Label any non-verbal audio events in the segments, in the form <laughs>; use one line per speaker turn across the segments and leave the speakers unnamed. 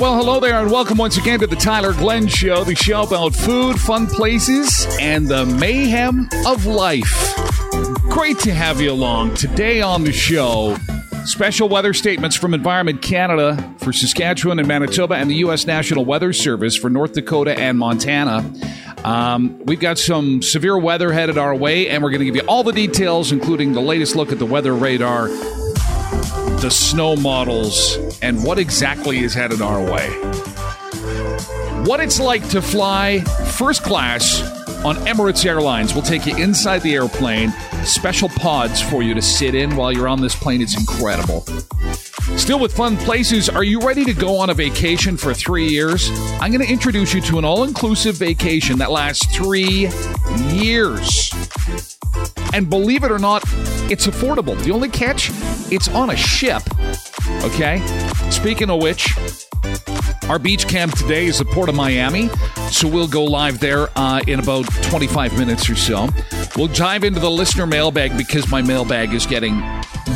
Well, hello there, and welcome once again to the Tyler Glen Show, the show about food, fun places, and the mayhem of life. Great to have you along. Today on the show, special weather statements from Environment Canada for Saskatchewan and Manitoba, and the U.S. National Weather Service for North Dakota and Montana. Um, we've got some severe weather headed our way, and we're going to give you all the details, including the latest look at the weather radar, the snow models, and what exactly is headed our way. What it's like to fly first class on Emirates Airlines. We'll take you inside the airplane, special pods for you to sit in while you're on this plane. It's incredible. Still with fun places, are you ready to go on a vacation for three years? I'm going to introduce you to an all inclusive vacation that lasts three years. And believe it or not, it's affordable. The only catch, it's on a ship. Okay? Speaking of which, our beach camp today is the Port of Miami, so we'll go live there uh, in about 25 minutes or so. We'll dive into the listener mailbag because my mailbag is getting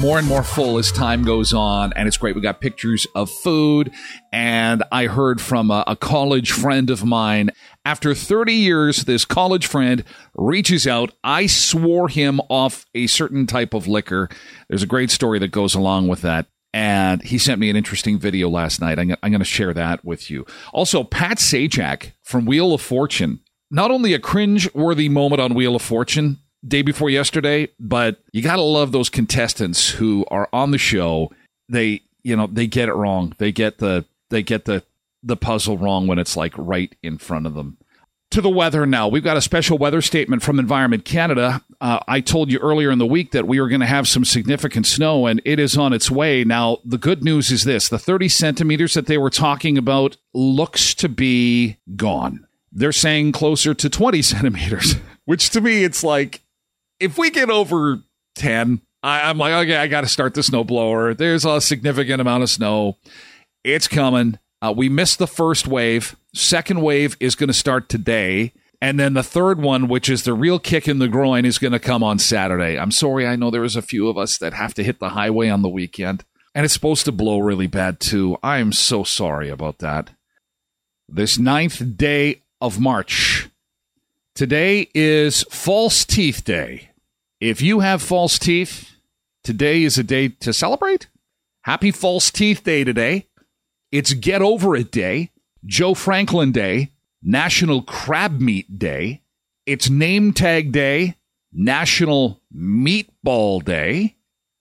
more and more full as time goes on, and it's great. We got pictures of food, and I heard from a, a college friend of mine. After 30 years, this college friend reaches out. I swore him off a certain type of liquor. There's a great story that goes along with that and he sent me an interesting video last night. I'm, I'm going to share that with you. Also, Pat Sajak from Wheel of Fortune. Not only a cringe-worthy moment on Wheel of Fortune day before yesterday, but you got to love those contestants who are on the show. They, you know, they get it wrong. They get the they get the the puzzle wrong when it's like right in front of them to the weather now. We've got a special weather statement from Environment Canada. Uh, I told you earlier in the week that we were going to have some significant snow, and it is on its way. Now, the good news is this the 30 centimeters that they were talking about looks to be gone. They're saying closer to 20 <laughs> centimeters, which to me, it's like if we get over 10, I, am like, okay, I got to start the snowblower. There's a significant amount of snow. It's coming. Uh, we missed the first wave. Second wave is going to start today. And then the third one, which is the real kick in the groin, is going to come on Saturday. I'm sorry, I know there is a few of us that have to hit the highway on the weekend. And it's supposed to blow really bad too. I am so sorry about that. This ninth day of March. Today is False Teeth Day. If you have false teeth, today is a day to celebrate. Happy False Teeth Day today. It's Get Over It Day. Joe Franklin Day, National Crab Meat Day, it's Name Tag Day, National Meatball Day,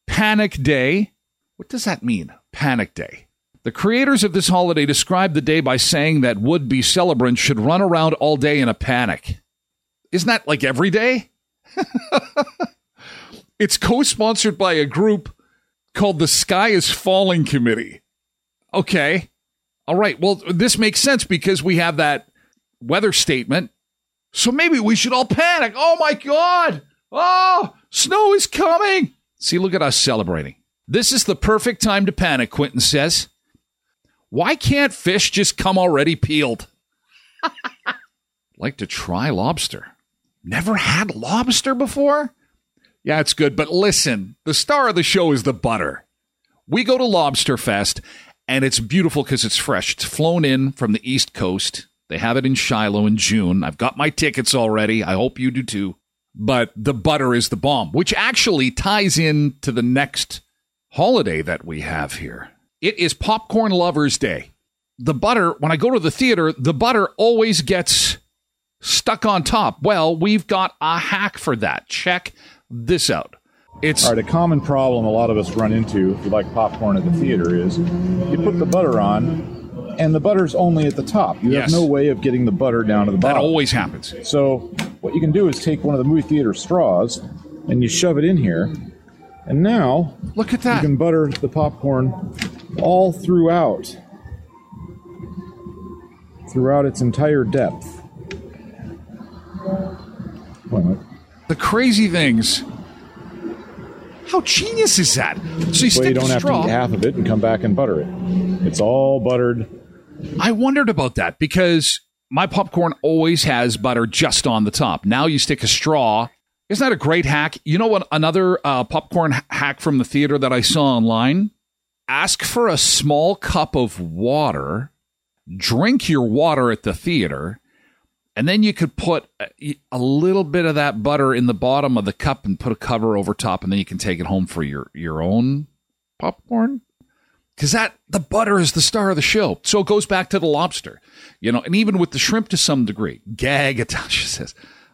Panic Day. What does that mean? Panic Day. The creators of this holiday described the day by saying that would be celebrants should run around all day in a panic. Isn't that like every day? <laughs> it's co sponsored by a group called the Sky is Falling Committee. Okay. All right. Well, this makes sense because we have that weather statement. So maybe we should all panic. Oh my God. Oh, snow is coming. See, look at us celebrating. This is the perfect time to panic, Quentin says. Why can't fish just come already peeled? <laughs> like to try lobster. Never had lobster before? Yeah, it's good, but listen, the star of the show is the butter. We go to Lobster Fest and it's beautiful because it's fresh. It's flown in from the East Coast. They have it in Shiloh in June. I've got my tickets already. I hope you do too. But the butter is the bomb, which actually ties in to the next holiday that we have here. It is Popcorn Lovers Day. The butter, when I go to the theater, the butter always gets stuck on top. Well, we've got a hack for that. Check this out.
It's All right, a common problem a lot of us run into if you like popcorn at the theater is you put the butter on and the butter's only at the top. You
Yes.
have no way of getting the butter down to the bottom.
that always happens.
So what you can do is take one of the movie theater straws and you shove it in here, and now
Look at that.
you can butter the popcorn all throughout, throughout its entire depth.
The crazy things. How genius is that? So you
Well, you don't have
straw.
to eat half of it and come back and butter it. It's all buttered.
I wondered about that because my popcorn always has butter just on the top. Now you stick a straw. Isn't that a great hack? You know what? Another uh, popcorn hack from the theater that I saw online? Ask for a small cup of water drink your water at the theater, and then you could put a, a, little bit of that butter in the bottom of the cup and put a cover over top, and then you can take it home for your your own popcorn. Because that the butter is the star of the show. So it goes back to the lobster, you know, and even with the shrimp to some degree. Gag, <laughs> Atasha says,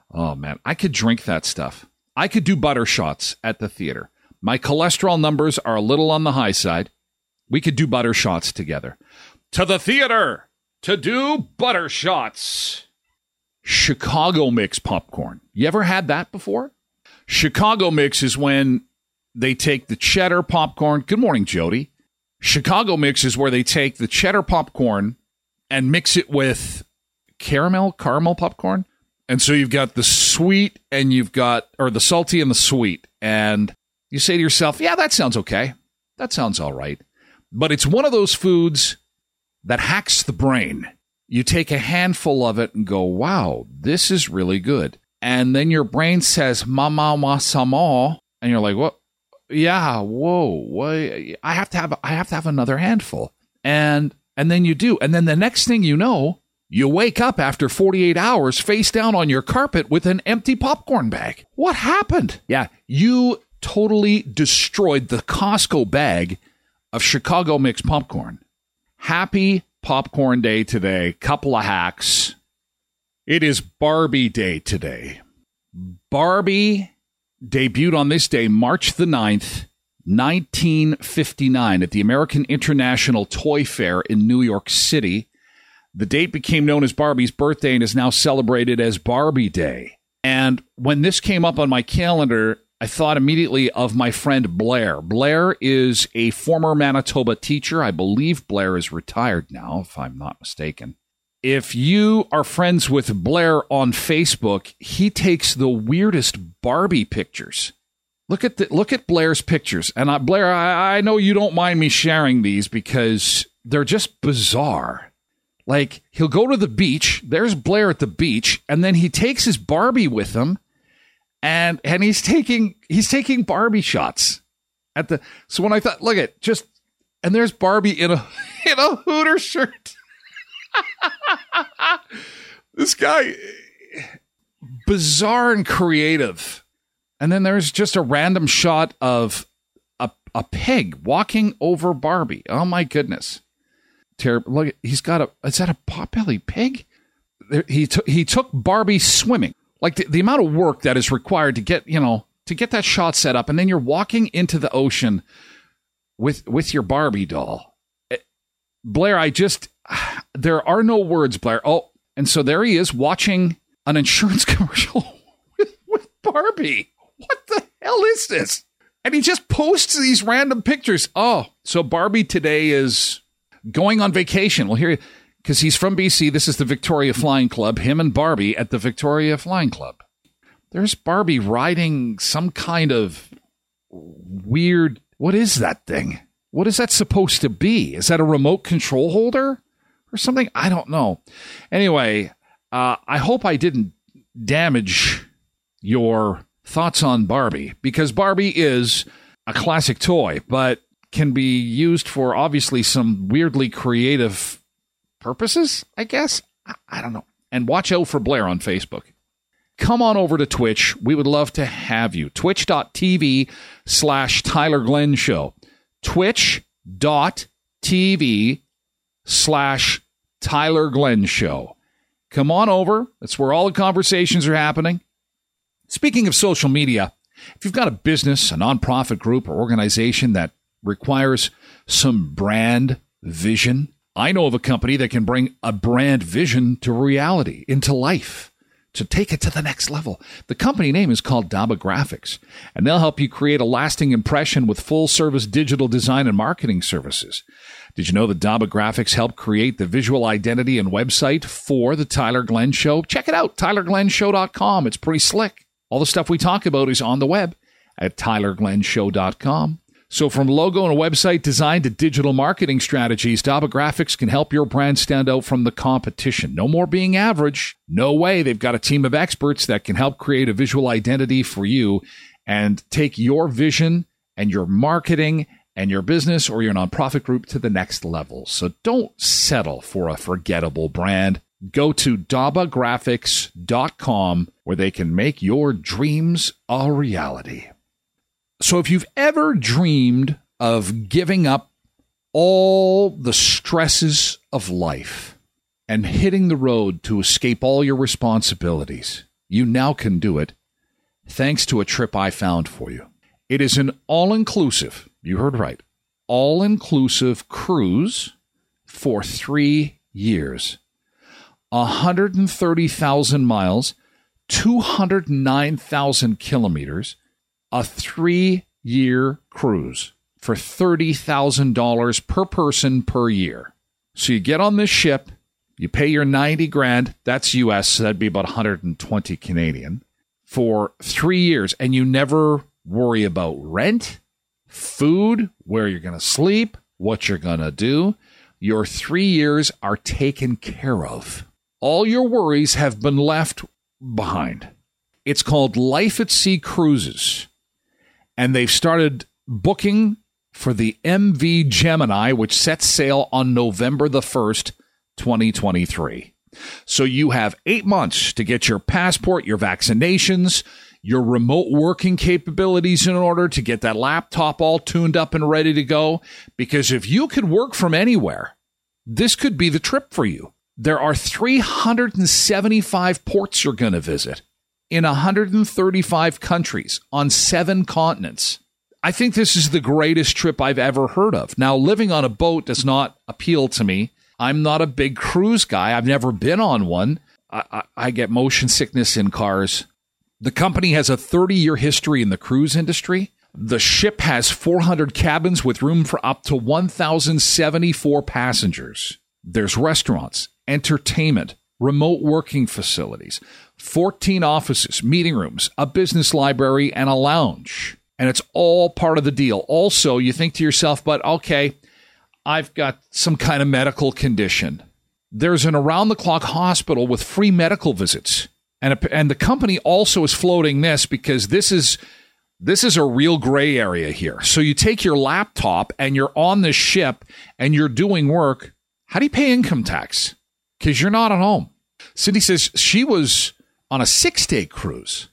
"Oh man, I could drink that stuff. I could do butter shots at the theater. My cholesterol numbers are a little on the high side. We could do butter shots together. To the theater to do butter shots." Chicago mix popcorn. You ever had that before? Chicago mix is when they take the cheddar popcorn. Good morning, Jody. Chicago mix is where they take the cheddar popcorn and mix it with caramel, caramel popcorn. And so you've got the sweet and you've got, or the salty and the sweet. And you say to yourself, yeah, that sounds okay. That sounds all right. But it's one of those foods that hacks the brain you take a handful of it and go, wow, this is really good. And then your brain says, mama wasamo. And you're like, what? Yeah, whoa, what? I have to have, I have to have another handful. And, and then you do. And then the next thing you know, you wake up after 48 hours face down on your carpet with an empty popcorn bag. What happened? Yeah, you totally destroyed the Costco bag of Chicago mixed popcorn. Happy popcorn day today. Couple of hacks. It is Barbie Day today. Barbie debuted on this day, March the 9th, 1959, at the American International Toy Fair in New York City. The date became known as Barbie's birthday and is now celebrated as Barbie Day. And when this came up on my calendar, I thought immediately of my friend Blair. Blair is a former Manitoba teacher. I believe Blair is retired now, if I'm not mistaken. If you are friends with Blair on Facebook, he takes the weirdest Barbie pictures. Look at the, look at Blair's pictures, and I, Blair, I, I know you don't mind me sharing these because they're just bizarre. Like he'll go to the beach. There's Blair at the beach, and then he takes his Barbie with him and and he's taking he's taking Barbie shots at the. So when I thought, look at just and there's Barbie in a <laughs> in a Hooter shirt. <laughs> this guy bizarre and creative. And then there's just a random shot of a a pig walking over Barbie. Oh my goodness. Terrible. Look, he's got a is that a potbelly pig? He took he took Barbie swimming like the, the amount of work that is required to get you know to get that shot set up and then you're walking into the ocean with with your barbie doll. Eh, blair i just <sighs> there are no words blair. Oh and so there he is watching an insurance <laughs> commercial with, with barbie. What the hell is this? And he just posts these random pictures. Oh so barbie today is going on vacation. Well here because he's from BC. This is the Victoria Flying Club. Him and Barbie at the Victoria Flying Club. There's Barbie riding some kind of weird. What is that thing? What is that supposed to be? Is that a remote control holder or something? I don't know. Anyway, uh, I hope I didn't damage your thoughts on Barbie because Barbie is a classic toy, but can be used for obviously some weirdly creative purposes, I guess. I, I don't know. And watch out for Blair on Facebook. Come on over to Twitch. We would love to have you. Twitch.tv slash Tyler Glen Show. Twitch.tv slash Tyler Glen Show. Come on over. That's where all the conversations are happening. Speaking of social media, if you've got a business, a nonprofit group, or organization that requires some brand vision, I know of a company that can bring a brand vision to reality, into life, to take it to the next level. The company name is called Daba Graphics, and they'll help you create a lasting impression with full service digital design and marketing services. Did you know that Daba Graphics helped create the visual identity and website for the Tyler Glen Show? Check it out, tylerglenshow.com. It's pretty slick. All the stuff we talk about is on the web at tylerglenshow.com. So, from logo and website design to digital marketing strategies, Daba Graphics can help your brand stand out from the competition. No more being average. No way. They've got a team of experts that can help create a visual identity for you and take your vision and your marketing and your business or your nonprofit group to the next level. So don't settle for a forgettable brand. Go to dabagraphics.com where they can make your dreams a reality. So if you've ever dreamed of giving up all the stresses of life and hitting the road to escape all your responsibilities, you now can do it thanks to a trip I found for you. It is an all inclusive, you heard right, all inclusive cruise for three years. 130,000 miles, 209,000 kilometers, a three year cruise for $30,000 per person per year. So you get on this ship, you pay your 90 grand, that's US, so that'd be about 120 Canadian, for three years, and you never worry about rent, food, where you're going to sleep, what you're going to do. Your three years are taken care of. All your worries have been left behind. It's called Life at Sea Cruises, and they've started booking for the MV Gemini, which sets sail on November the 1st, 2023. So you have eight months to get your passport, your vaccinations, your remote working capabilities in order to get that laptop all tuned up and ready to go. Because if you could work from anywhere, this could be the trip for you. There are 375 ports you're going to visit in 135 countries on seven continents. I think this is the greatest trip I've ever heard of. Now, living on a boat does not appeal to me. I'm not a big cruise guy. I've never been on one. I, I, I get motion sickness in cars. The company has a 30 year history in the cruise industry. The ship has 400 cabins with room for up to 1,074 passengers. There's restaurants, entertainment, remote working facilities, 14 offices, meeting rooms, a business library, and a lounge and it's all part of the deal. Also, you think to yourself, but okay, I've got some kind of medical condition. There's an around the clock hospital with free medical visits. And, and the company also is floating this because this is this is a real gray area here. So you take your laptop and you're on this ship and you're doing work. How do you pay income tax? Because you're not at home. Cindy says she was on a six day cruise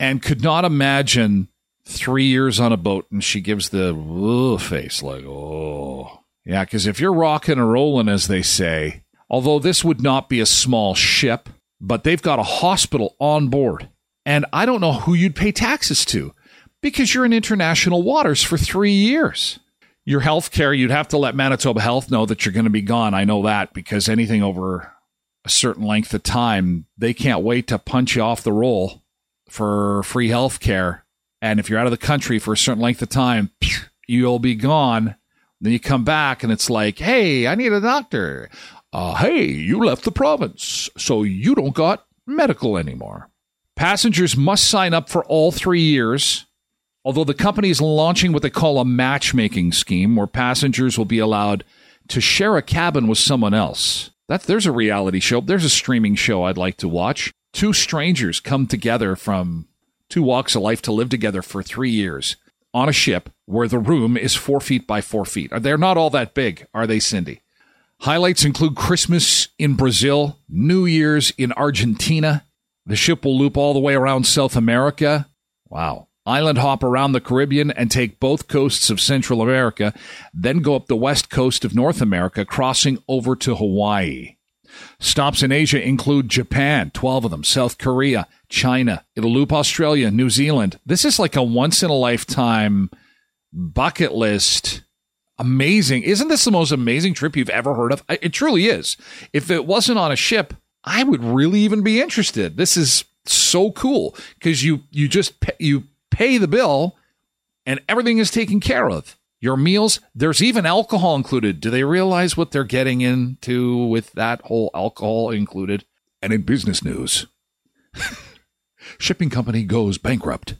and could not imagine three years on a boat, and she gives the face like, oh. Yeah, because if you're rocking and rolling, as they say, although this would not be a small ship, but they've got a hospital on board. And I don't know who you'd pay taxes to because you're in international waters for three years. Your health care, you'd have to let Manitoba Health know that you're going to be gone. I know that because anything over a certain length of time, they can't wait to punch you off the roll for free health care and if you're out of the country for a certain length of time, you'll be gone. Then you come back and it's like, hey, I need a doctor. Uh, hey, you left the province, so you don't got medical anymore. Passengers must sign up for all three years, although the company is launching what they call a matchmaking scheme where passengers will be allowed to share a cabin with someone else. That, there's a reality show. There's a streaming show I'd like to watch. Two strangers come together from two walks of life to live together for three years on a ship where the room is four feet by four feet. They're not all that big, are they, Cindy? Highlights include Christmas in Brazil, New Year's in Argentina. The ship will loop all the way around South America. Wow. Island hop around the Caribbean and take both coasts of Central America, then go up the west coast of North America, crossing over to Hawaii. Stops in Asia include Japan, 12 of them, South Korea, China. It'll loop Australia, New Zealand. This is like a once in a lifetime bucket list. Amazing. Isn't this the most amazing trip you've ever heard of? It truly is. If it wasn't on a ship, I would really even be interested. This is so cool because you you just you pay the bill and everything is taken care of your meals. There's even alcohol included. Do they realize what they're getting into with that whole alcohol included? And in business news, <laughs> shipping company goes bankrupt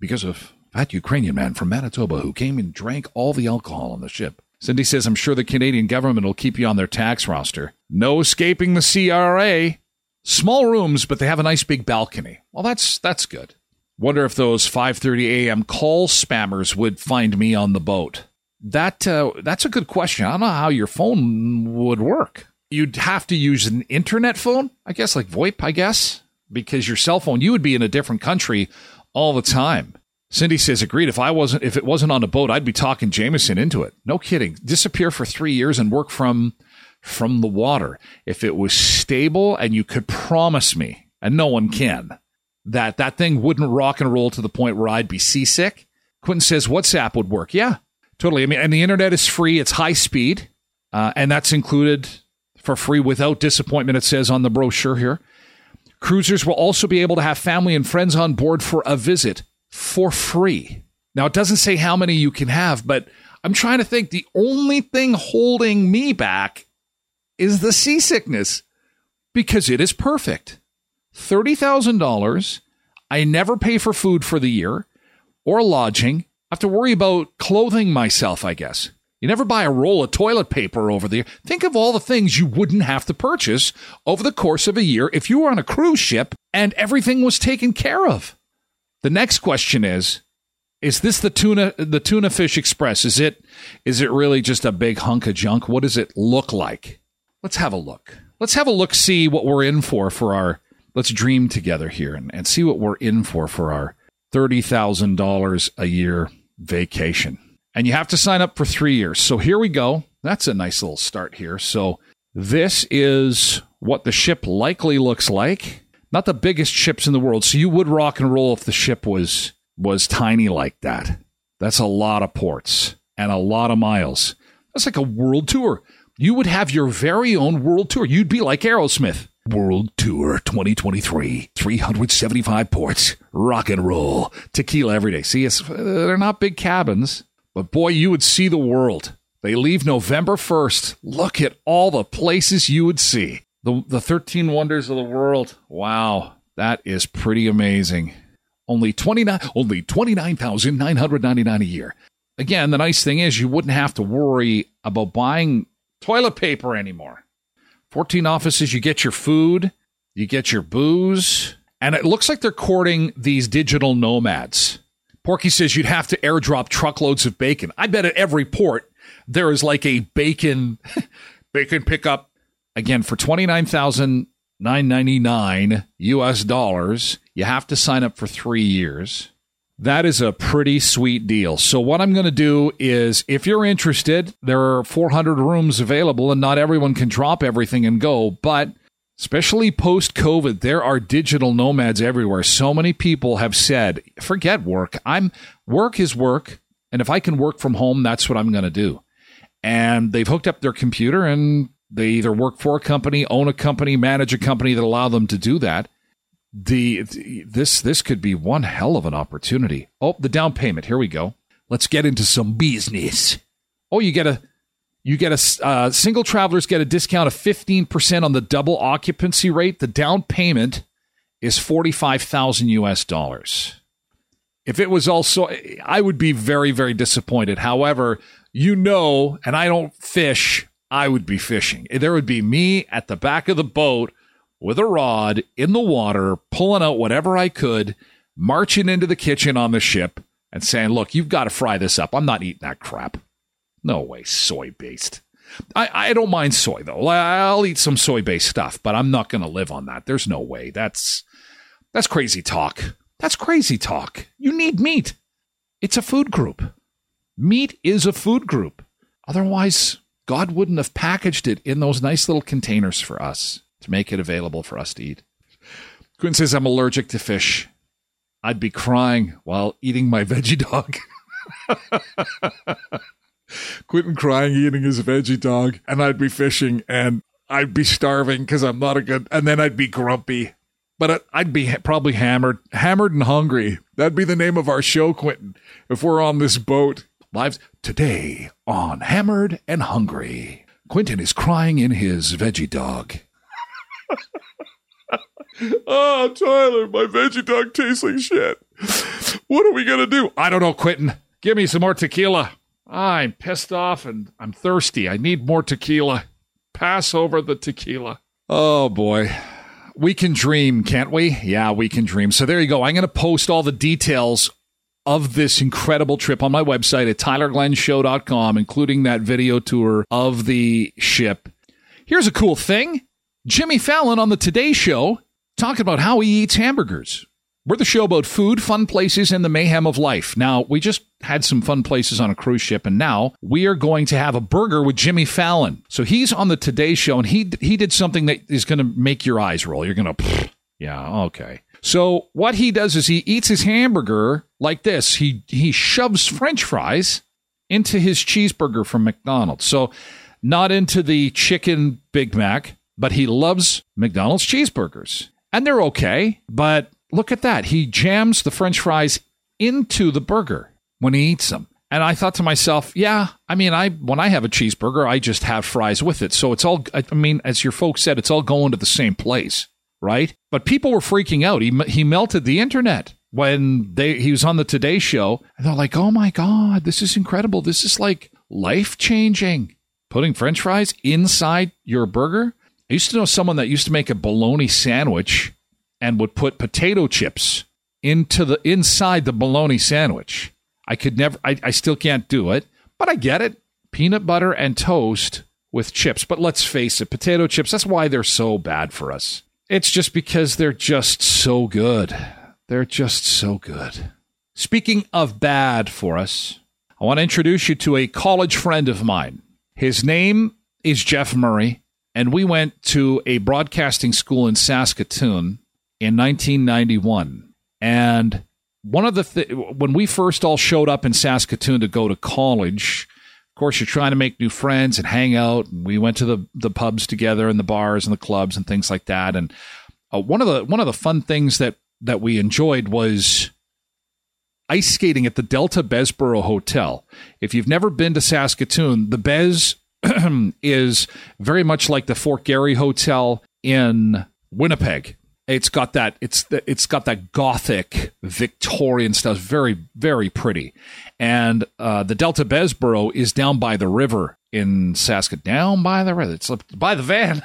because of that Ukrainian man from Manitoba who came and drank all the alcohol on the ship. Cindy says, I'm sure the Canadian government will keep you on their tax roster. No escaping the CRA. Small rooms, but they have a nice big balcony. Well, that's that's good. Wonder if those 5:30 a.m. call spammers would find me on the boat. That uh, that's a good question. I don't know how your phone would work. You'd have to use an internet phone, I guess, like VoIP, I guess, because your cell phone you would be in a different country all the time. Cindy says, agreed. If I wasn't, if it wasn't on a boat, I'd be talking Jameson into it. No kidding. Disappear for three years and work from, from the water. If it was stable and you could promise me, and no one can, that that thing wouldn't rock and roll to the point where I'd be seasick. Quentin says WhatsApp would work. Yeah, totally. I mean, and the internet is free. It's high speed, uh, and that's included for free without disappointment. It says on the brochure here. Cruisers will also be able to have family and friends on board for a visit for free. Now, it doesn't say how many you can have, but I'm trying to think the only thing holding me back is the seasickness because it is perfect. $30,000. I never pay for food for the year or lodging. I have to worry about clothing myself, I guess. You never buy a roll of toilet paper over the year. Think of all the things you wouldn't have to purchase over the course of a year if you were on a cruise ship and everything was taken care of. The next question is is this the tuna the tuna fish express is it is it really just a big hunk of junk what does it look like let's have a look let's have a look see what we're in for for our let's dream together here and, and see what we're in for for our $30000 a year vacation and you have to sign up for three years so here we go that's a nice little start here so this is what the ship likely looks like not the biggest ships in the world. So you would rock and roll if the ship was was tiny like that. That's a lot of ports and a lot of miles. That's like a world tour. You would have your very own world tour. You'd be like Aerosmith. World Tour 2023, 375 ports, rock and roll, tequila every day. See, it's, they're not big cabins, but boy, you would see the world. They leave November 1st. Look at all the places you would see. The the 13 wonders of the world. Wow, that is pretty amazing. Only 29 only 29,999 a year. Again, the nice thing is you wouldn't have to worry about buying toilet paper anymore. 14 offices, you get your food, you get your booze, and it looks like they're courting these digital nomads. Porky says you'd have to airdrop truckloads of bacon. I bet at every port there is like a bacon <laughs> bacon pickup again for 29,999 US dollars, you have to sign up for 3 years. That is a pretty sweet deal. So what I'm going to do is if you're interested, there are 400 rooms available and not everyone can drop everything and go, but especially post COVID, there are digital nomads everywhere. So many people have said, "Forget work. I'm work is work, and if I can work from home, that's what I'm going to do." And they've hooked up their computer and they either work for a company, own a company, manage a company that allow them to do that. The, the this this could be one hell of an opportunity. Oh, the down payment. Here we go. Let's get into some business. Oh, you get a you get a uh, single travelers get a discount of 15% on the double occupancy rate. The down payment is 45,000 US dollars. If it was also I would be very very disappointed. However, you know, and I don't fish I would be fishing. There would be me at the back of the boat with a rod in the water, pulling out whatever I could, marching into the kitchen on the ship and saying, Look, you've got to fry this up. I'm not eating that crap. No way, soy based. I, I don't mind soy though. I'll eat some soy based stuff, but I'm not going to live on that. There's no way. That's that's crazy talk. That's crazy talk. You need meat. It's a food group. Meat is a food group. Otherwise, God wouldn't have packaged it in those nice little containers for us to make it available for us to eat. Quinn says, I'm allergic to fish. I'd be crying while eating my veggie dog. <laughs> Quentin crying eating his veggie dog, and I'd be fishing and I'd be starving because I'm not a good, and then I'd be grumpy. But I'd be probably hammered, hammered and hungry. That'd be the name of our show, Quentin, if we're on this boat. Lives today on Hammered and Hungry. Quentin is crying in his veggie dog. Oh, Tyler, my veggie dog tastes like shit. What are we going to do? I don't know, Quentin. Give me some more tequila. I'm pissed off and I'm thirsty. I need more tequila. Pass over the tequila. Oh, boy. We can dream, can't we? Yeah, we can dream. So there you go. I'm going to post all the details of this incredible trip on my website at tylerglenshow.com, including that video tour of the ship. Here's a cool thing Jimmy Fallon on the Today Show talking about how he eats hamburgers. We're the show about food, fun places, and the mayhem of life. Now, we just had some fun places on a cruise ship, and now we are going to have a burger with Jimmy Fallon. So he's on the Today Show, and he he did something that is going to make your eyes roll. You're going <sniffs> to, yeah, okay. So what he does is he eats his hamburger like this. He he shoves French fries into his cheeseburger from McDonald's. So not into the chicken Big Mac, but he loves McDonald's cheeseburgers. And they're okay, but look at that. He jams the french fries into the burger when he eats them. And I thought to myself, yeah, I mean, I when I have a cheeseburger, I just have fries with it. So it's all I mean, as your folks said, it's all going to the same place, right? But people were freaking out. He he melted the internet when they he was on the Today show. And they're like, "Oh my god, this is incredible. This is like life-changing." Putting french fries inside your burger? I used to know someone that used to make a bologna sandwich and would put potato chips into the inside the bologna sandwich. I could never I, I still can't do it, but I get it. Peanut butter and toast with chips. But let's face it, potato chips, that's why they're so bad for us. It's just because they're just so good. They're just so good. Speaking of bad for us, I want to introduce you to a college friend of mine. His name is Jeff Murray, and we went to a broadcasting school in Saskatoon in 1991. And one of the th- when we first all showed up in Saskatoon to go to college, of course, you're trying to make new friends and hang out. We went to the the pubs together and the bars and the clubs and things like that. And uh, one of the one of the fun things that that we enjoyed was ice skating at the Delta Bessborough Hotel. If you've never been to Saskatoon, the Bez <clears throat> is very much like the Fort Garry Hotel in Winnipeg. It's got that it's it's got that gothic Victorian stuff. Very very pretty, and uh, the Delta Bessborough is down by the river in Saskatoon. Down by the river, it's by the van.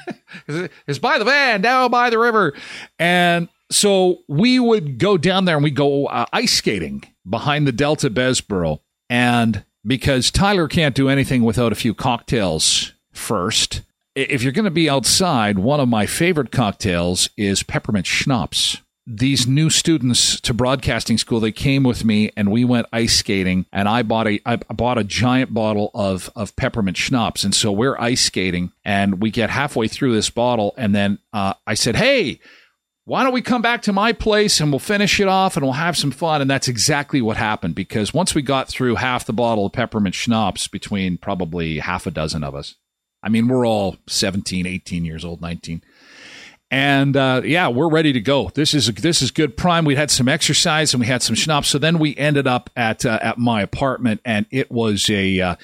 <laughs> it's by the van down by the river, and so we would go down there and we go uh, ice skating behind the Delta Bessborough, and because Tyler can't do anything without a few cocktails first if you're going to be outside, one of my favorite cocktails is peppermint schnapps. These new students to broadcasting school, they came with me and we went ice skating and I bought a I bought a giant bottle of of peppermint schnapps. And so we're ice skating and we get halfway through this bottle and then uh, I said, "Hey, why don't we come back to my place and we'll finish it off and we'll have some fun? And that's exactly what happened because once we got through half the bottle of peppermint schnapps between probably half a dozen of us, I mean, we're all 17, 18 years old, 19. And uh, yeah, we're ready to go. This is this is good prime. We had some exercise and we had some schnapps. So then we ended up at uh, at my apartment, and it was a uh,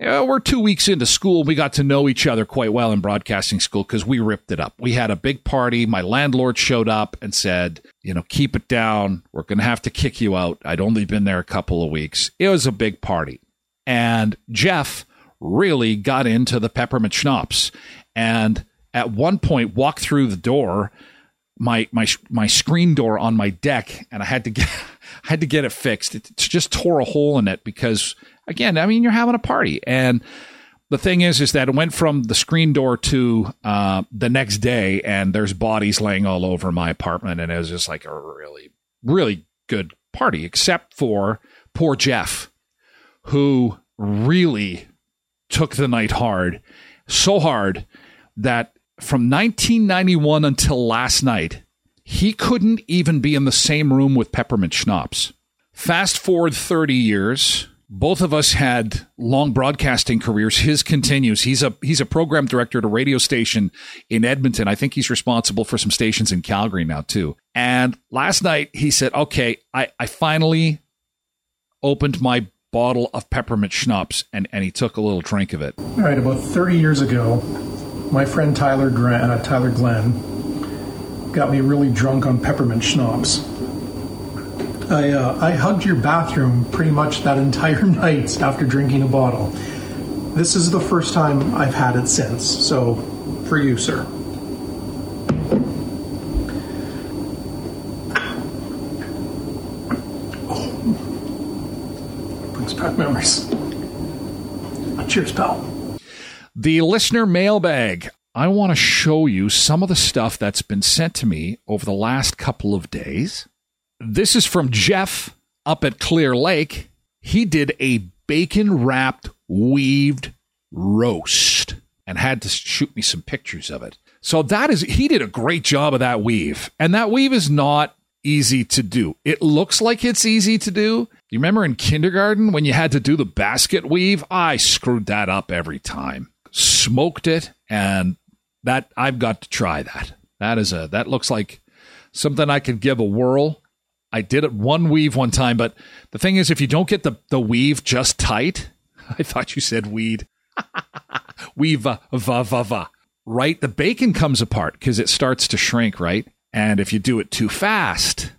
we're two weeks into school. We got to know each other quite well in broadcasting school because we ripped it up. We had a big party. My landlord showed up and said, you know, keep it down. We're going to have to kick you out. I'd only been there a couple of weeks. It was a big party. And Jeff really got into the peppermint schnapps. And at one point, walked through the door, my my my screen door on my deck, and I had to get <laughs> I had to get it fixed. It just tore a hole in it because, again, I mean, you're having a party, and the thing is, is that it went from the screen door to uh, the next day, and there's bodies laying all over my apartment, and it was just like a really, really good party, except for poor Jeff, who really took the night hard, so hard that from 1991 until last night, he couldn't even be in the same room with Peppermint Schnapps. Fast forward 30 years, both of us had long broadcasting careers. His continues. He's a he's a program director at a radio station in Edmonton. I think he's responsible for some stations in Calgary now too. And last night he said, "Okay, I I finally opened my bottle of peppermint schnapps, and, and he took a little drink of it.
All right, about 30 years ago, my friend Tyler, Grant, uh, Tyler Glen got me really drunk on peppermint schnapps. I, uh, I hugged your bathroom pretty much that entire <laughs> night after drinking a bottle. This is the first time I've had it since, so for you, sir. Oh. Brings back memories. Cheers, pal.
The listener mailbag. I want to show you some of the stuff that's been sent to me over the last couple of days. This is from Jeff up at Clear Lake. He did a bacon wrapped weaved roast and had to shoot me some pictures of it. So that is, he did a great job of that weave. And that weave is not easy to do. It looks like it's easy to do. You remember in kindergarten when you had to do the basket weave? I screwed that up every time. Smoked it and that I've got to try that. That is a that looks like something I could give a whirl. I did it one weave one time, but the thing is if you don't get the the weave just tight, <laughs> I thought you said weed. <laughs> weave uh, va va va. Right, the bacon comes apart because it starts to shrink, right? And if you do it too fast,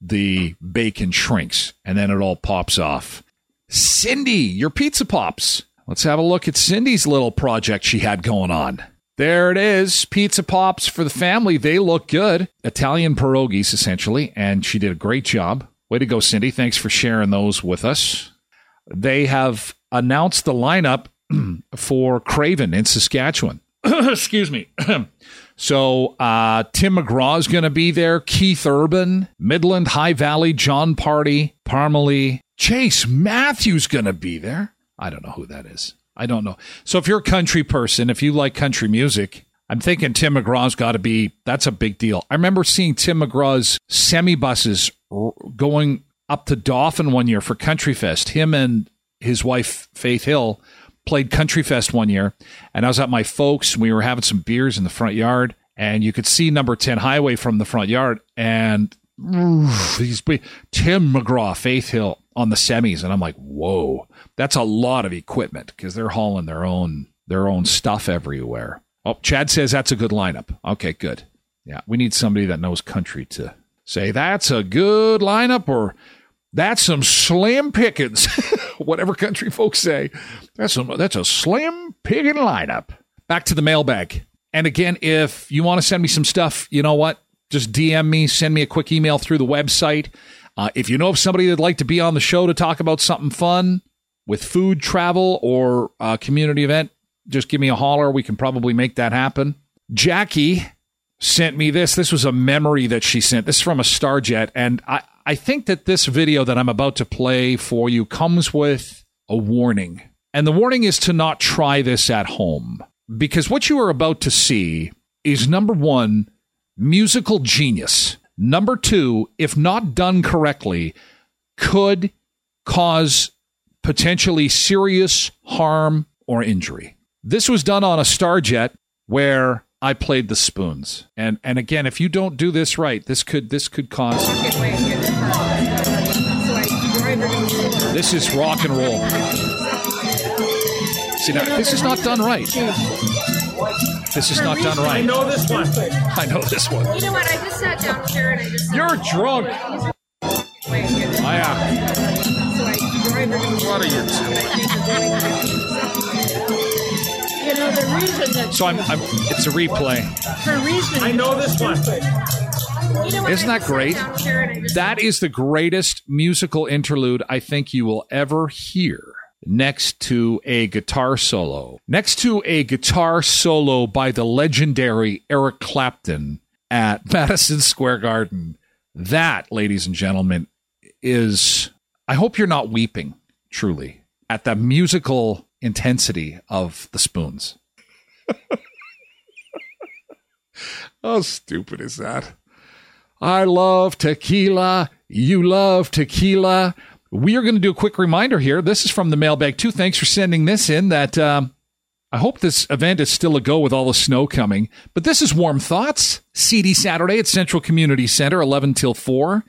the bacon shrinks and then it all pops off. Cindy, your pizza pops. Let's have a look at Cindy's little project she had going on. There it is. Pizza pops for the family. They look good. Italian pierogies, essentially. And she did a great job. Way to go, Cindy. Thanks for sharing those with us. They have announced the lineup <clears throat> for Craven in Saskatchewan. <clears throat> Excuse me. <clears throat> So uh, Tim McGraw is going to be there. Keith Urban, Midland High Valley, Jon Pardi, Parmalee, Chase Matthews going to be there. I don't know who that is. I don't know. So if you're a country person, if you like country music, I'm thinking Tim McGraw's got to be. That's a big deal. I remember seeing Tim McGraw's semi buses going up to Dauphin one year for Country Fest. Him and his wife Faith Hill played Country Fest one year, and I was at my folks. We were having some beers in the front yard, and you could see number 10 highway from the front yard. And these Tim McGraw, Faith Hill on the semis. And I'm like, whoa, that's a lot of equipment because they're hauling their own their own stuff everywhere. Oh, Chad says that's a good lineup. Okay, good. Yeah, we need somebody that knows country to say that's a good lineup or that's some slim pickings, <laughs> whatever country folks say. That's some, that's a slim picking lineup. Back to the mailbag. And again, if you want to send me some stuff, you know what? Just DM me, send me a quick email through the website. Uh, if you know of somebody that'd like to be on the show to talk about something fun with food, travel, or a community event, just give me a holler. We can probably make that happen. Jackie sent me this. This was a memory that she sent. This is from a Starjet. And I, I think that this video that I'm about to play for you comes with a warning. And the warning is to not try this at home. Because what you are about to see is number one, musical genius. Number two, if not done correctly, could cause potentially serious harm or injury. This was done on a Starjet where I played the spoons. And and again, if you don't do this right, this could this could cause This is rock and roll. See now, this is not done right. This is not done right. I
know this one.
I know this one.
You know what? I just sat down here and I just.
You're drunk. I am.
What are you
You know the reason that.
So I'm, I'm. It's a replay.
For reason.
I know this one.
You know what?
Isn't that great?
down here and I just-
That is the greatest musical interlude I think you will ever hear. Next to a guitar solo. Next to a guitar solo by the legendary Eric Clapton at <laughs> Madison Square Garden. That, ladies and gentlemen, is. I hope you're not weeping, truly, at the musical intensity of the spoons. <laughs> How stupid is that? I love tequila. You love tequila. We are going to do a quick reminder here. This is from the mailbag too. Thanks for sending this in. That um, I hope this event is still a go with all the snow coming. But this is Warm Thoughts, Seedy Saturday at Central Community Center, 11 till 4.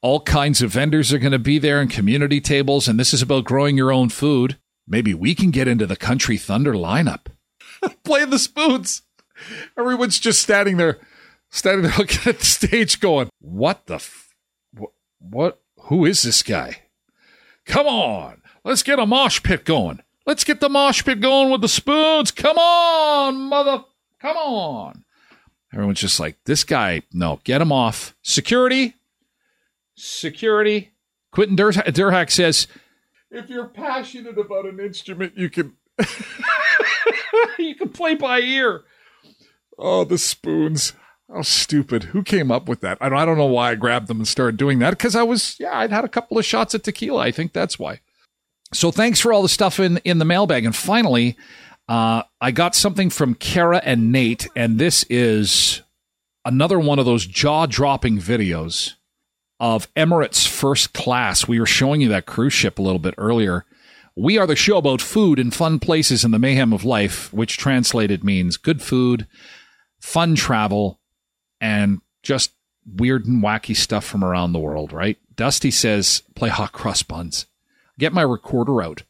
All kinds of vendors are going to be there and community tables. And this is about growing your own food. Maybe we can get into the Country Thunder lineup. <laughs> Play the spoons. Everyone's just standing there, standing there looking at the stage going, what the, f- what, what, who is this guy? Come on, let's get a mosh pit going. Let's get the mosh pit going with the spoons. Come on, mother, come on. Everyone's just like, this guy, no, get him off. Security, security. Quentin Dur- Durhack says, if you're passionate about an instrument, you can <laughs> you can play by ear. Oh, the spoons. How stupid. Who came up with that? I don't, I don't know why I grabbed them and started doing that because I was, yeah, I'd had a couple of shots at tequila. I think that's why. So thanks for all the stuff in, in the mailbag. And finally, uh, I got something from Kara and Nate, and this is another one of those jaw dropping videos of Emirates First Class. We were showing you that cruise ship a little bit earlier. We are the show about food and fun places in the mayhem of life, which translated means good food, fun travel, and just weird and wacky stuff from around the world, right? Dusty says, play hot cross buns. Get my recorder out.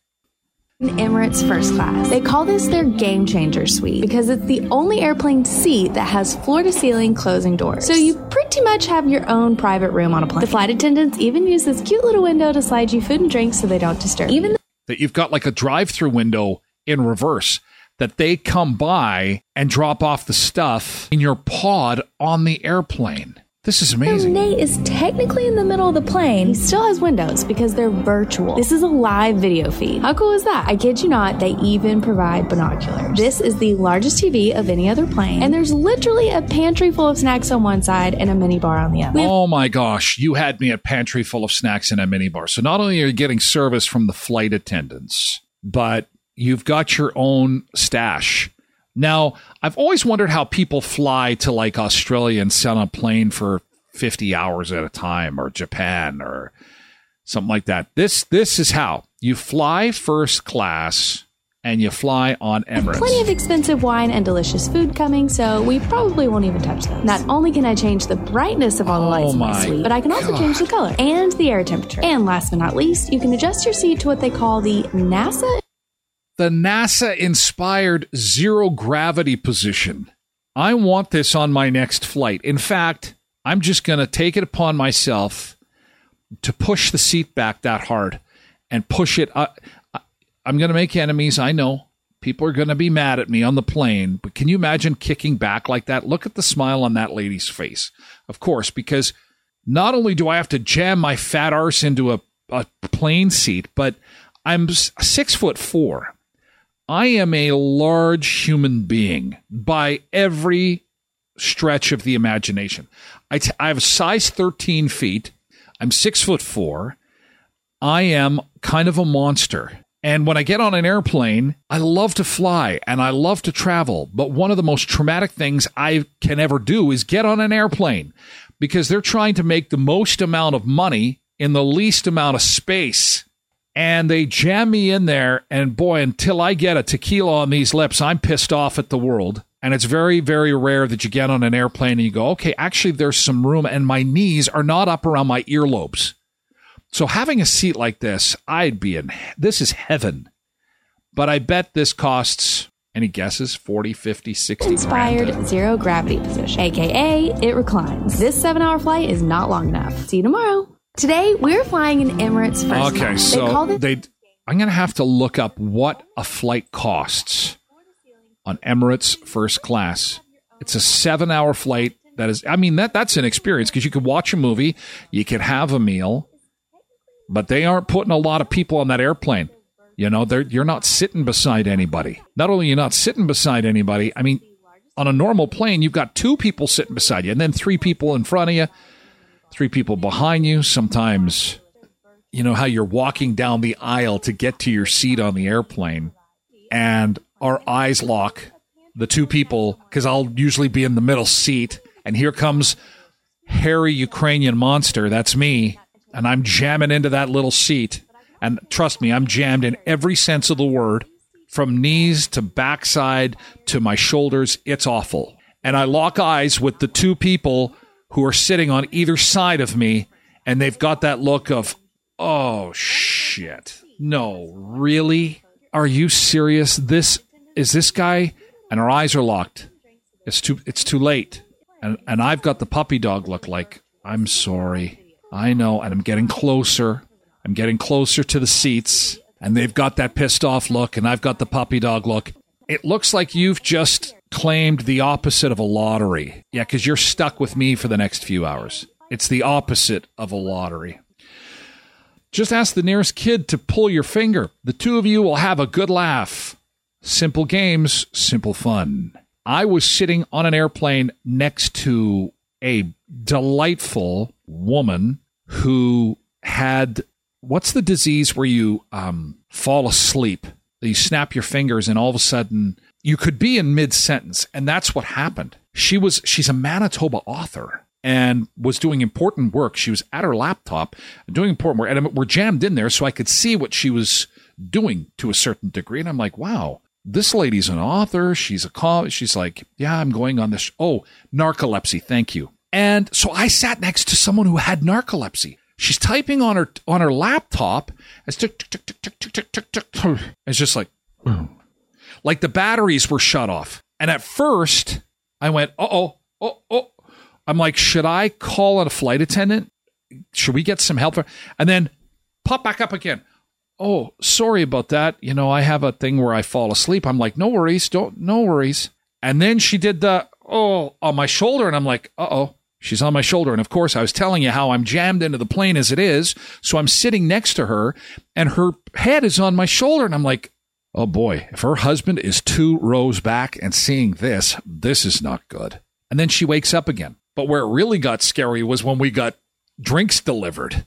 Emirates First Class. They call this their game changer suite because it's the only airplane seat that has floor to ceiling closing doors. So you pretty much have your own private room on a plane. The flight attendants even use this cute little window to slide you food and drinks so they don't disturb. Even
that you've got like a drive through window in reverse that they come by and drop off the stuff in your pod on the airplane. This is amazing.
Nate is technically in the middle of the plane. He still has windows because they're virtual. This is a live video feed. How cool is that? I kid you not, they even provide binoculars. This is the largest TV of any other plane, and there's literally a pantry full of snacks on one side and a mini bar on the other.
Oh my gosh, you had me a pantry full of snacks and a mini bar. So not only are you getting service from the flight attendants, but you've got your own stash. Now, I've always wondered how people fly to like Australia and sit on a plane for 50 hours at a time or Japan or something like that. This this is how you fly first class and you fly on Emirates.
Plenty of expensive wine and delicious food coming, so we probably won't even touch those. Not only can I change the brightness of all the lights
Oh
in my
my
suite, but I can also
God.
change the color and the air temperature. And last but not least, you can adjust your seat to what they call the NASA
the NASA inspired zero gravity position. I want this on my next flight. In fact, I'm just going to take it upon myself to push the seat back that hard and push it. I, I'm going to make enemies. I know people are going to be mad at me on the plane, but can you imagine kicking back like that? Look at the smile on that lady's face. Of course, because not only do I have to jam my fat arse into a, a plane seat, but I'm six foot four. I am a large human being by every stretch of the imagination. I, t- I have a size 13 feet. I'm six foot four. I am kind of a monster. And when I get on an airplane, I love to fly and I love to travel. But one of the most traumatic things I can ever do is get on an airplane because they're trying to make the most amount of money in the least amount of space and they jam me in there and boy until i get a tequila on these lips i'm pissed off at the world and it's very very rare that you get on an airplane and you go okay actually there's some room and my knees are not up around my earlobes so having a seat like this i'd be in this is heaven but i bet this costs any guesses 40 50 60
inspired
grand?
zero gravity position, aka it reclines. This seven hour flight is not long enough. See you tomorrow. Today, we're flying in Emirates first.
Okay,
class.
so
they it
they. I'm going to have to look up what a flight costs on Emirates first class. It's a seven-hour flight. That is, I mean that that's an experience because you could watch a movie, you could have a meal, but they aren't putting a lot of people on that airplane. You know, they're you're not sitting beside anybody. Not only you're not sitting beside anybody, I mean, on a normal plane, you've got two people sitting beside you, and then three people in front of you, three people behind you. Sometimes you know how you're walking down the aisle to get to your seat on the airplane and our eyes lock the two people because i'll usually be in the middle seat and here comes hairy ukrainian monster. That's me. And i'm jamming into that little seat. And trust me i'm jammed in every sense of the word from knees to backside to my shoulders. It's awful. And i lock eyes with the two people who are sitting on either side of me and they've got that look of Oh shit. No, really? Are you serious? This is this guy and our eyes are locked. It's too it's too late. And and I've got the puppy dog look like I'm sorry. I know and I'm getting closer. I'm getting closer to the seats and they've got that pissed off look and I've got the puppy dog look. It looks like you've just claimed the opposite of a lottery. Yeah, cuz you're stuck with me for the next few hours. It's the opposite of a lottery. Just ask the nearest kid to pull your finger. The two of you will have a good laugh. Simple games, simple fun. I was sitting on an airplane next to a delightful woman who had what's the disease where you um, fall asleep? You snap your fingers and all of a sudden you could be in mid sentence, and that's what happened. She was she's a Manitoba author and was doing important work. She was at her laptop doing important work, and we're jammed in there so I could see what she was doing to a certain degree. And I'm like, wow, this lady's an author. She's a call. She's like, yeah, I'm going on this. Oh, narcolepsy. Thank you. And so I sat next to someone who had narcolepsy. She's typing on her on her laptop. It's tick, tick, tick, tick, tick, tick, tick, tick, tick. It's just like, like the batteries were shut off. And at first, I went, uh oh, oh, oh. I'm like, should I call a flight attendant? Should we get some help? And then pop back up again. Oh, sorry about that. You know, I have a thing where I fall asleep. I'm like, no worries, don't, no worries. And then she did the, oh, on my shoulder. And I'm like, uh oh, she's on my shoulder. And of course, I was telling you how I'm jammed into the plane as it is. So I'm sitting next to her and her head is on my shoulder. And I'm like, oh boy, if her husband is two rows back and seeing this, this is not good. And then she wakes up again. But where it really got scary was when we got drinks delivered.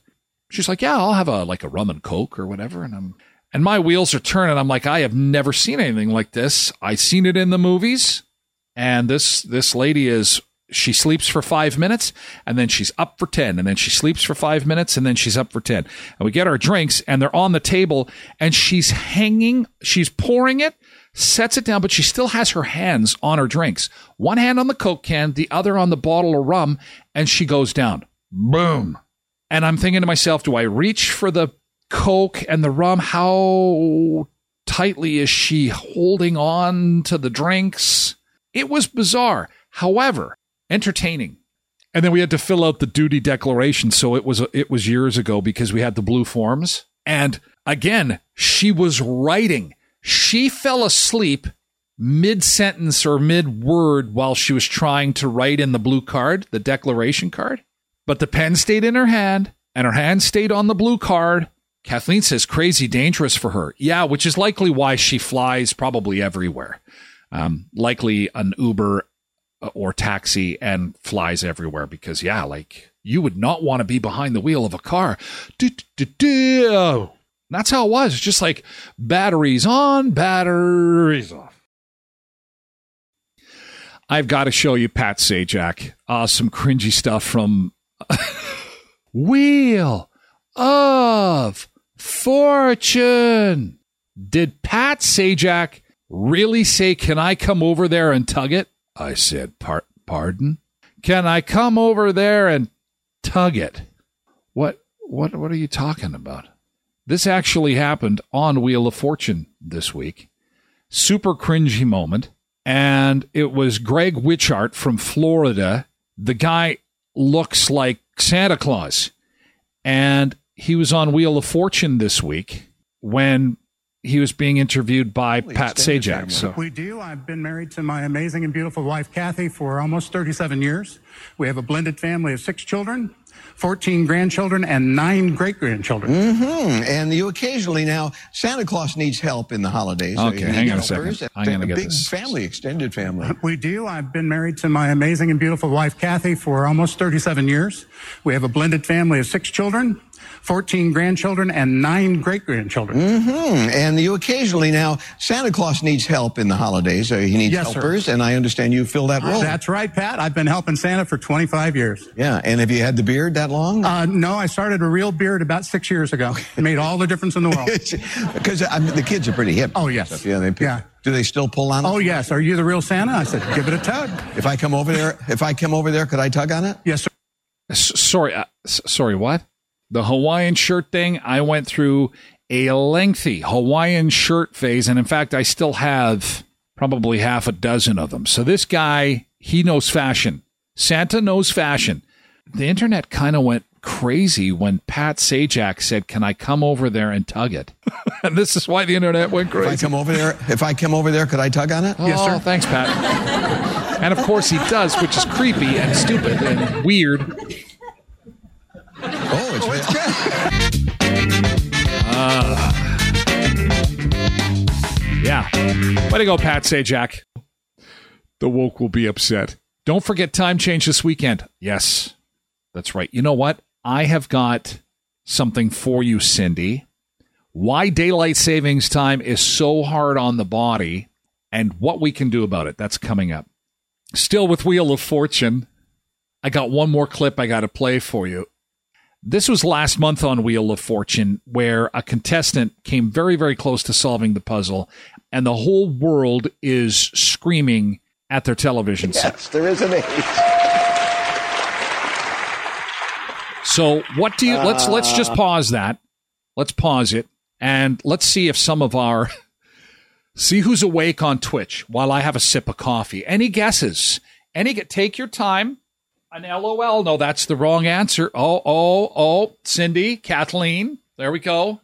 She's like, "Yeah, I'll have a like a rum and coke or whatever." And I'm and my wheels are turning. I'm like, "I have never seen anything like this. I've seen it in the movies." And this this lady is she sleeps for 5 minutes and then she's up for 10 and then she sleeps for 5 minutes and then she's up for 10. And we get our drinks and they're on the table and she's hanging, she's pouring it sets it down, but she still has her hands on her drinks. One hand on the Coke can, the other on the bottle of rum, and she goes down. Boom. And I'm thinking to myself, do I reach for the Coke and the rum? How tightly is she holding on to the drinks? It was bizarre. However, entertaining. And then we had to fill out the duty declaration. So it was it was years ago because we had the blue forms. And again, she was writing she fell asleep mid sentence or mid word while she was trying to write in the blue card, the declaration card. But the pen stayed in her hand and her hand stayed on the blue card. Kathleen says crazy dangerous for her. Yeah, which is likely why she flies probably everywhere. Um, likely an Uber or taxi and flies everywhere because, yeah, like you would not want to be behind the wheel of a car. That's how it was. Just like batteries on, batteries off. I've got to show you Pat Sajak. Uh, some cringy stuff from <laughs> Wheel of Fortune. Did Pat Sajak really say, Can I come over there and tug it? I said, Par- Pardon? Can I come over there and tug it? What, what, what are you talking about? This actually happened on Wheel of Fortune this week. Super cringy moment. And it was Greg Witchart from Florida. The guy looks like Santa Claus. And he was on Wheel of Fortune this week when he was being interviewed by Pat Sajak. So
we do. I've been married to my amazing and beautiful wife Kathy for almost 37 years. We have a blended family of six children. 14 grandchildren and nine great grandchildren.
Mm-hmm. And you occasionally now, Santa Claus needs help in the holidays.
Okay, hang on a second. I'm going to get
big
this.
family, extended family.
We do. I've been married to my amazing and beautiful wife Kathy for almost 37 years. We have a blended family of six children. 14 grandchildren and nine great grandchildren.
Mm-hmm. And you occasionally now, Santa Claus needs help in the holidays. Uh, he needs
Yes, sir.
helpers, and I understand you fill that role.
That's right, Pat. I've been helping Santa for 25 years.
yeah. And have you had the beard that long?
Uh, no, I started a real beard about six years ago. It made all the difference in the world. <laughs>
Because I mean, the kids are pretty hip.
Oh, yes.
Yeah. They,
Yeah.
Do they still pull on it?
Oh, yes. Are you the real Santa? I said, give it a tug.
If I come over there, if I come over there, could I tug on it?
Yes, sir.
S- sorry, uh, s- sorry, what? The Hawaiian shirt thing, I went through a lengthy Hawaiian shirt phase. And in fact, I still have probably half a dozen of them. So this guy, he knows fashion. Santa knows fashion. The internet kind of went crazy when Pat Sajak said, Can I come over there and tug it? <laughs> and this is why the internet went crazy.
If I come over there, if I come over there, could I tug on it?
Yes, sir.
Oh, thanks, Pat. and of course he does, which is creepy and stupid and weird.
Oh, it's, oh, it's uh,
yeah. Way to go, Pat Sajak. The woke will be upset. Don't forget time change this weekend. Yes, that's right. You know what? I have got something for you, Cindy. Why daylight savings time is so hard on the body and what we can do about it. That's coming up. Still with Wheel of Fortune. I got one more clip I got to play for you. This was last month on Wheel of Fortune, where a contestant came very, very close to solving the puzzle, and the whole world is screaming at their television set.
Yes, there is an age.
So, what do you? let's let's uh. just pause that. Let's pause it, and let's see if some of our <laughs> see who's awake on Twitch while I have a sip of coffee. Any guesses? Any? Take your time. An LOL. No, that's the wrong answer. Oh, oh, oh. Cindy, Kathleen. There we go.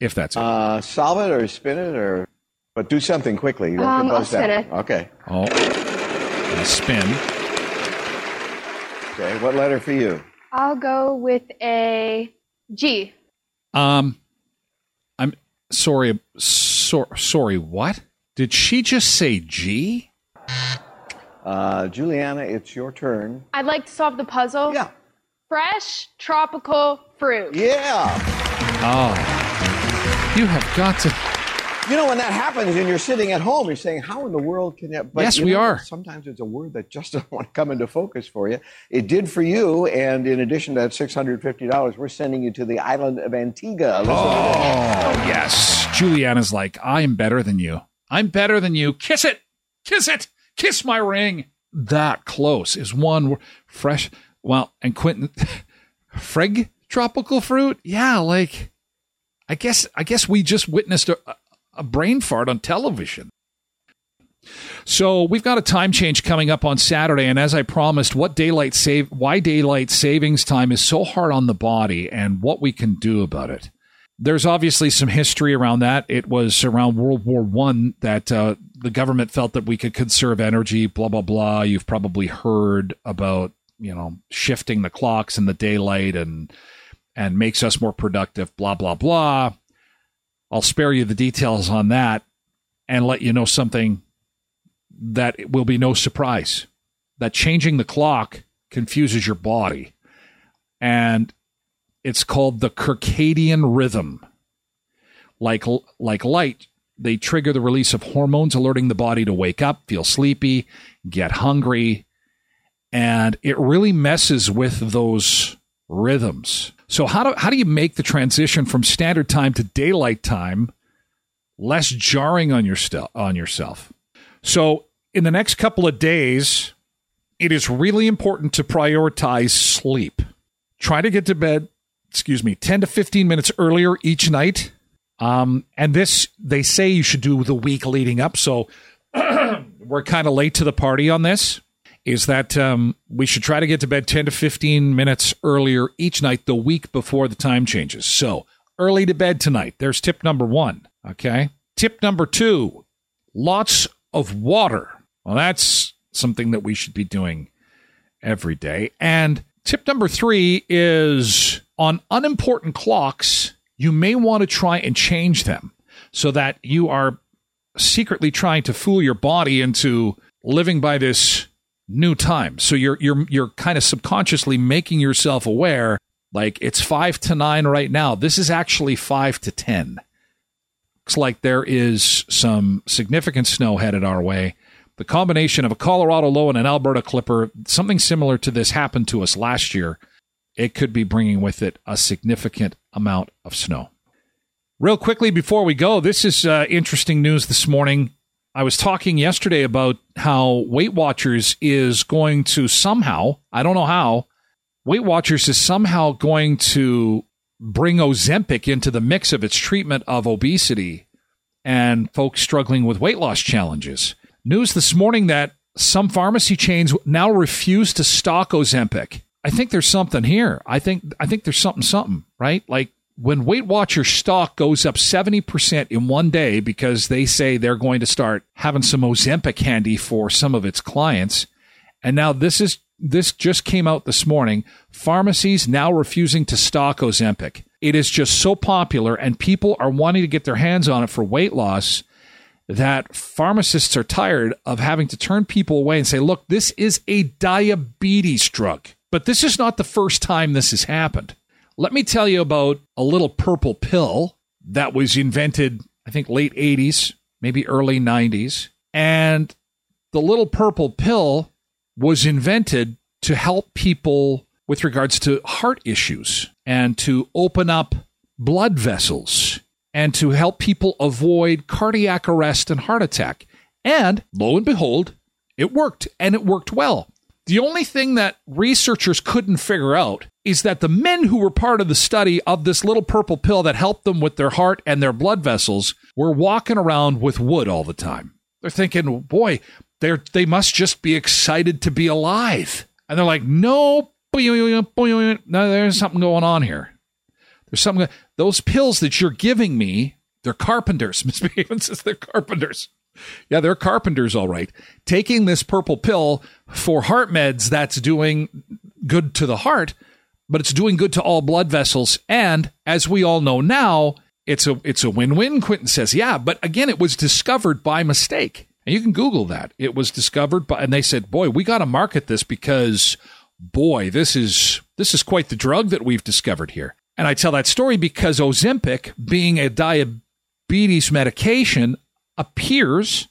If that's it.
Uh, solve it or spin it or, but do something quickly. Don't
Um, I'll spin
out.
it.
Okay.
Oh, and spin.
Okay. What letter for you?
I'll go with a G.
Um, I'm sorry. So, sorry. What did she just say? G.
Uh, Juliana, it's your turn.
I'd like to solve the puzzle.
Yeah.
Fresh tropical fruit.
Yeah.
Oh, you have got to.
You know, when that happens and you're sitting at home, you're saying, how in the world can that? But
Yes, we
know,
are.
Sometimes it's a word that just <laughs> doesn't want to come into focus for you. It did for you. And in addition to that $650, we're sending you to the island of Antigua. Listen to
Oh, yes. Juliana's like, I'm better than you. I'm better than you. Kiss it. Kiss it. Kiss my ring. That close is one fresh. Well, and Quentin, <laughs> Freg tropical fruit. Yeah, like, I guess, I guess we just witnessed a, a brain fart on television. So we've got a time change coming up on Saturday, and as I promised, what daylight save, why daylight savings time is so hard on the body, and what we can do about it. There's obviously some history around that. It was around World War One that uh, the government felt that we could conserve energy. Blah blah blah. You've probably heard about you know shifting the clocks and the daylight and and makes us more productive. Blah blah blah. I'll spare you the details on that and let you know something that will be no surprise that changing the clock confuses your body. And it's called the circadian rhythm. Like like light, they trigger the release of hormones alerting the body to wake up, feel sleepy, get hungry, and it really messes with those rhythms. So how do how do you make the transition from standard time to daylight time less jarring on your st- on yourself? So in the next couple of days, it is really important to prioritize sleep. Try to get to bed, excuse me, 10 to 15 minutes earlier each night. Um, and this, they say you should do the week leading up. So <clears throat> we're kind of late to the party on this. Is that um, we should try to get to bed 10 to 15 minutes earlier each night the week before the time changes. So early to bed tonight. There's tip number one. Okay. Tip number two lots of water. Well, that's something that we should be doing every day. And tip number three is on unimportant clocks, you may want to try and change them so that you are secretly trying to fool your body into living by this new time. So you're you're you're kind of subconsciously making yourself aware like it's 5 to 9 right now. This is actually 5 to 10. Looks like there is some significant snow headed our way. The combination of a Colorado low and an Alberta clipper, something similar to this happened to us last year. It could be bringing with it a significant amount of snow. Real quickly before we go, this is uh, interesting news this morning. I was talking yesterday about how Weight Watchers is going to somehow, I don't know how, Weight Watchers is somehow going to bring Ozempic into the mix of its treatment of obesity and folks struggling with weight loss challenges. News this morning that some pharmacy chains now refuse to stock Ozempic. I think there's something here. I think I think there's something something, right? Like when Weight Watchers stock goes up 70% in one day because they say they're going to start having some Ozempic handy for some of its clients. And now this is this just came out this morning. Pharmacies now refusing to stock Ozempic. It is just so popular and people are wanting to get their hands on it for weight loss. that pharmacists are tired of having to turn people away and say, look, this is a diabetes drug. But this is not the first time this has happened. Let me tell you about a little purple pill that was invented, I think, late 80s, maybe early 90s. And the little purple pill was invented to help people with regards to heart issues and to open up blood vessels and to help people avoid cardiac arrest and heart attack. And lo and behold, it worked and it worked well. The only thing that researchers couldn't figure out is that the men who were part of the study of this little purple pill that helped them with their heart and their blood vessels were walking around with wood all the time. They're thinking, boy, they they must just be excited to be alive. And they're like, no, no, there's something going on here. There's something. Those pills that you're giving me, they're carpenters. <laughs> Miss Behaven says they're carpenters. Yeah, they're carpenters, all right. Taking this purple pill for heart meds that's doing good to the heart, but it's doing good to all blood vessels. And as we all know now, it's a it's a win-win. Quentin says, yeah, but again, it was discovered by mistake. And you can Google that. It was discovered by, and they said, boy, we got to market this because, boy, this is this is quite the drug that we've discovered here. And I tell that story because Ozempic, being a diabetes medication, appears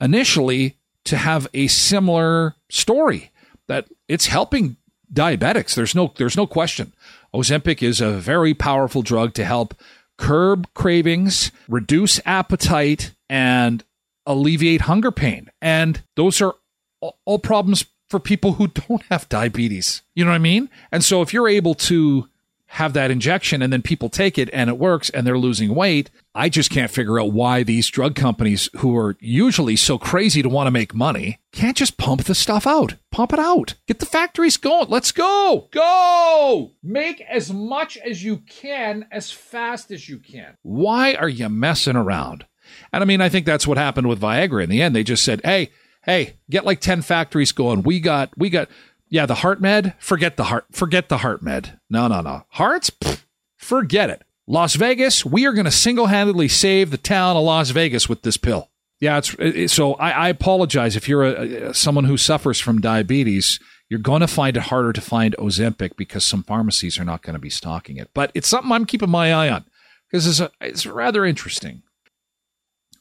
initially to have a similar story that it's helping diabetics. There's no there's no question. Ozempic is a very powerful drug to help curb cravings, reduce appetite, and alleviate hunger pain. And those are all problems for people who don't have diabetes. You know what I mean? And so if you're able to have that injection and then people take it and it works and they're losing weight. I just can't figure out why these drug companies who are usually so crazy to want to make money can't just pump the stuff out. Pump it out. Get the factories going. Let's go. Go. Make as much as you can as fast as you can. Why are you messing around? And I mean, I think that's what happened with Viagra in the end. They just said, "Hey, hey, get like 10 factories going. We got we got yeah, the heart med, forget the heart, forget the heart med. No, no, no. Hearts, Pfft, forget it. Las Vegas, we are going to single handedly save the town of Las Vegas with this pill. Yeah, it's it, so. I, I, apologize if you're a, a, someone who suffers from diabetes. You're going to find it harder to find Ozempic because some pharmacies are not going to be stocking it. But it's something I'm keeping my eye on because it's, a, it's rather interesting.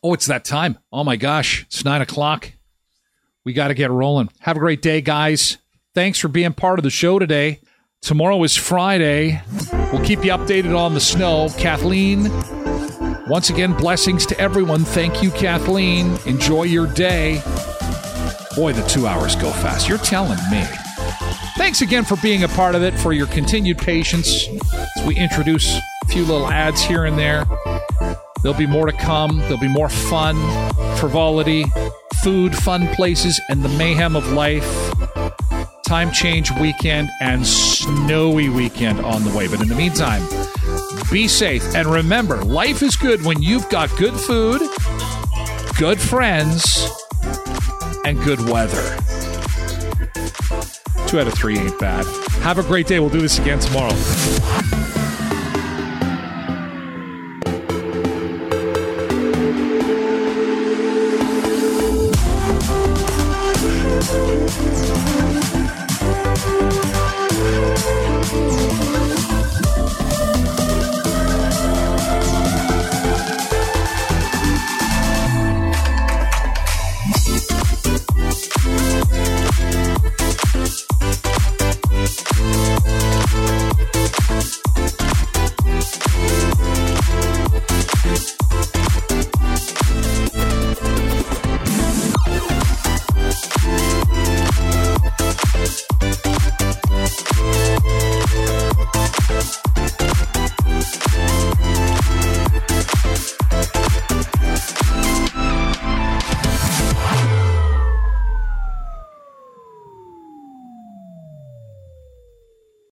Oh, it's that time. Oh my gosh, it's nine o'clock. We got to get rolling. Have a great day, guys. Thanks for being part of the show today. Tomorrow is Friday. We'll keep you updated on the snow. Kathleen, once again, blessings to everyone. Thank you, Kathleen. Enjoy your day. Boy, the two hours go fast. You're telling me. Thanks again for being a part of it, for your continued patience as we introduce a few little ads here and there. There'll be more to come. There'll be more fun, frivolity, food, fun places, and the mayhem of life time change weekend and snowy weekend on the way. But in the meantime, be safe. And remember, life is good when you've got good food, good friends, and good weather. Two out of three ain't bad. Have a great day. We'll do this again tomorrow.